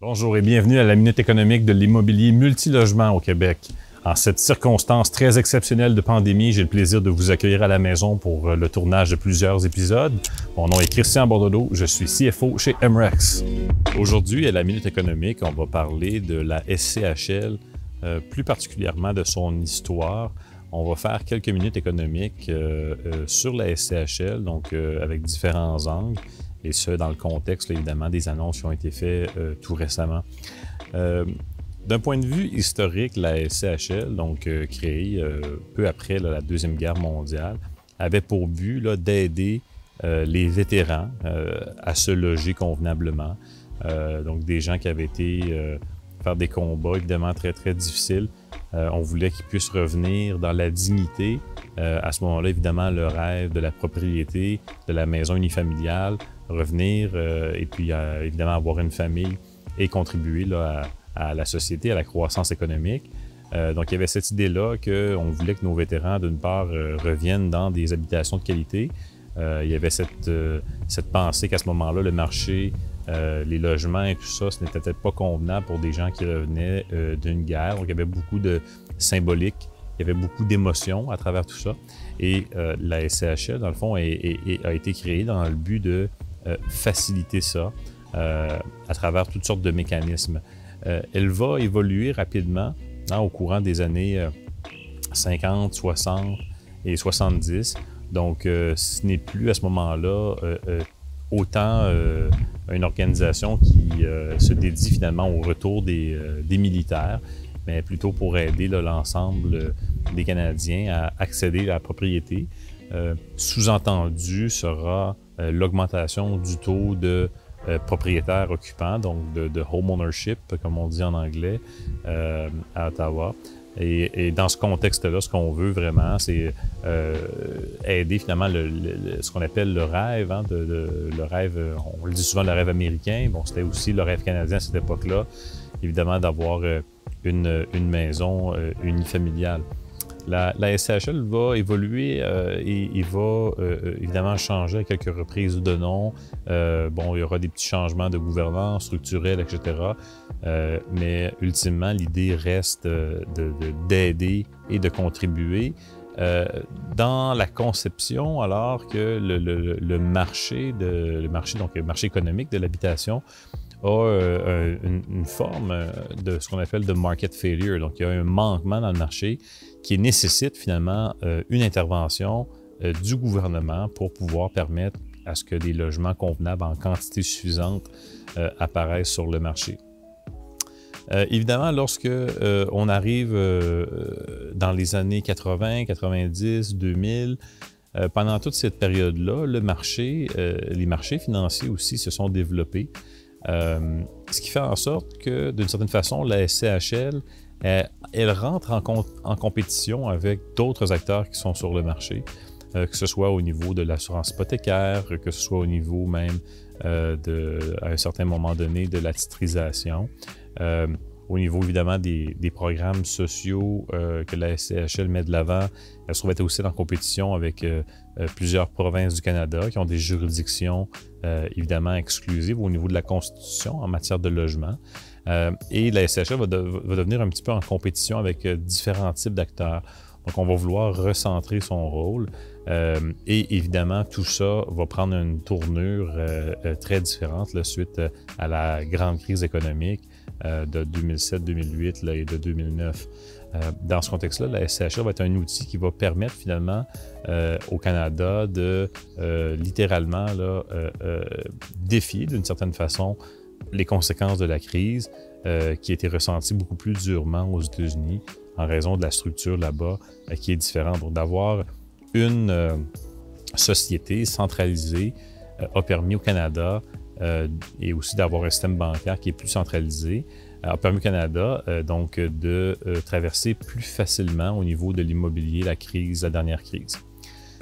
Bonjour et bienvenue à la Minute économique de l'immobilier multilogement au Québec. En cette circonstance très exceptionnelle de pandémie, j'ai le plaisir de vous accueillir à la maison pour euh, le tournage de plusieurs épisodes. Mon nom est Christian Bordelot, je suis CFO chez MREX. Aujourd'hui, à la Minute économique, on va parler de la SCHL, euh, plus particulièrement de son histoire. On va faire quelques minutes économiques euh, sur la SCHL, donc avec différents angles et ce, dans le contexte, évidemment, des annonces qui ont été faites euh, tout récemment. Euh, d'un point de vue historique, la SCHL, donc euh, créée peu après la Deuxième Guerre mondiale, avait pour but d'aider les vétérans à se loger convenablement. donc des gens qui avaient été faire des combats évidemment très très difficiles. On voulait qu'ils puissent revenir dans la dignité. à ce moment-là, évidemment, le rêve de la propriété, de la maison unifamiliale, revenir euh, et puis euh, évidemment avoir une famille et contribuer à, la société, à la croissance économique. Euh, donc, il y avait cette idée-là qu'on voulait que nos vétérans, d'une part, reviennent dans des habitations de qualité. il y avait cette, cette pensée qu'à ce moment-là, le marché, les logements et tout ça, ce n'était peut-être pas convenable pour des gens qui revenaient d'une guerre. Donc, il y avait beaucoup de symbolique, il y avait beaucoup d'émotions à travers tout ça. Et la SCHL, dans le fond, a été créée dans le but de euh, faciliter ça euh, à travers toutes sortes de mécanismes. Euh, elle va évoluer rapidement hein, au courant des années 50, 60 et 70. Donc, ce n'est plus à ce moment-là autant une organisation qui se dédie finalement au retour des, militaires, mais plutôt pour aider l'ensemble des Canadiens à accéder à la propriété. Sous-entendu sera euh, l'augmentation du taux de euh, propriétaires occupants, donc de, home ownership, comme on dit en anglais, euh, à Ottawa. Et, dans ce contexte-là, ce qu'on veut vraiment, c'est aider finalement ce qu'on appelle le rêve, hein, le rêve, on le dit souvent le rêve américain, bon, c'était aussi le rêve canadien à cette époque-là, évidemment d'avoir une, une, maison unifamiliale. La, SCHL va évoluer euh, et, va euh, euh, évidemment changer à quelques reprises de nom. bon, il y aura des petits changements de gouvernance structurelle, etc. mais ultimement, l'idée reste d'aider et de contribuer. dans la conception, alors que le, marché, de, le marché, donc le marché économique de l'habitation a une, forme de ce qu'on appelle de market failure. Donc, il y a un manquement dans le marché qui nécessite finalement euh, une intervention euh, du gouvernement pour pouvoir permettre à ce que des logements convenables en quantité suffisante euh, apparaissent sur le marché. évidemment, lorsque on arrive dans les années 80, 90, 2000, pendant toute cette période-là, le marché, les marchés financiers aussi se sont développés, ce qui fait en sorte que, d'une certaine façon, la SCHL euh, elle rentre en, compétition avec d'autres acteurs qui sont sur le marché, euh, que ce soit au niveau de l'assurance hypothécaire, que ce soit au niveau même, euh, à un certain moment donné, de la titrisation. Au niveau évidemment des, programmes sociaux que la SCHL met de l'avant, elle se trouve être aussi en compétition avec plusieurs provinces du Canada qui ont des juridictions évidemment exclusives au niveau de la Constitution en matière de logement. Euh, et la SCHL va, devenir un petit peu en compétition avec euh, différents types d'acteurs. Donc, on va vouloir recentrer son rôle. Euh, et évidemment, tout ça va prendre une tournure très différente suite à la grande crise économique de 2007-2008 et de 2009. dans ce contexte-là, la SCHL va être un outil qui va permettre finalement au Canada de littéralement défier d'une certaine façon les conséquences de la crise euh, qui a été ressentie beaucoup plus durement aux États-Unis en raison de la structure là-bas euh, qui est différente. Donc, d'avoir une euh, société centralisée a permis au Canada et aussi d'avoir un système bancaire qui est plus centralisé a permis au Canada donc de traverser plus facilement au niveau de l'immobilier la crise, la dernière crise.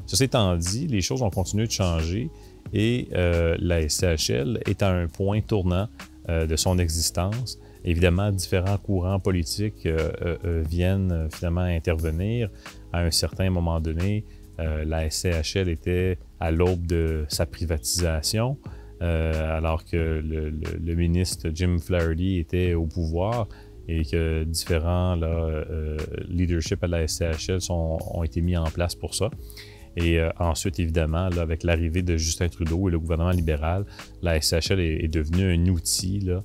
Ceci étant dit, les choses ont continué de changer et euh, la SCHL est à un point tournant euh, de son existence. Évidemment, différents courants politiques euh, viennent finalement intervenir. À un certain moment donné, la SCHL était à l'aube de sa privatisation. alors que le, ministre Jim Flaherty était au pouvoir et que différents là, leaderships à la SCHL ont été mis en place pour ça. Et ensuite, évidemment, avec l'arrivée de Justin Trudeau et le gouvernement libéral, la SCHL est, devenue un outil là,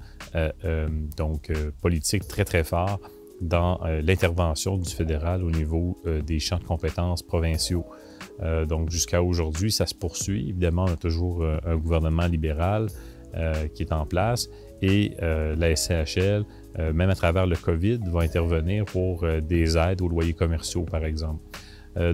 donc, politique très, très fort dans euh, l'intervention du fédéral au niveau euh, des champs de compétences provinciaux. Euh, donc jusqu'à aujourd'hui, ça se poursuit. Évidemment, on a toujours un gouvernement libéral qui est en place et la SCHL, même à travers le COVID, va intervenir pour des aides aux loyers commerciaux, par exemple.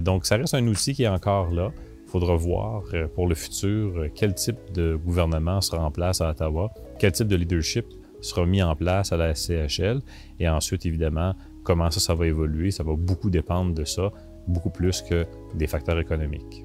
Donc ça reste un outil qui est encore là. Il faudra voir pour le futur quel type de gouvernement sera en place à Ottawa, quel type de leadership sera mis en place à la CHL. Et ensuite, évidemment, comment ça, ça va évoluer, ça va beaucoup dépendre de ça, beaucoup plus que des facteurs économiques.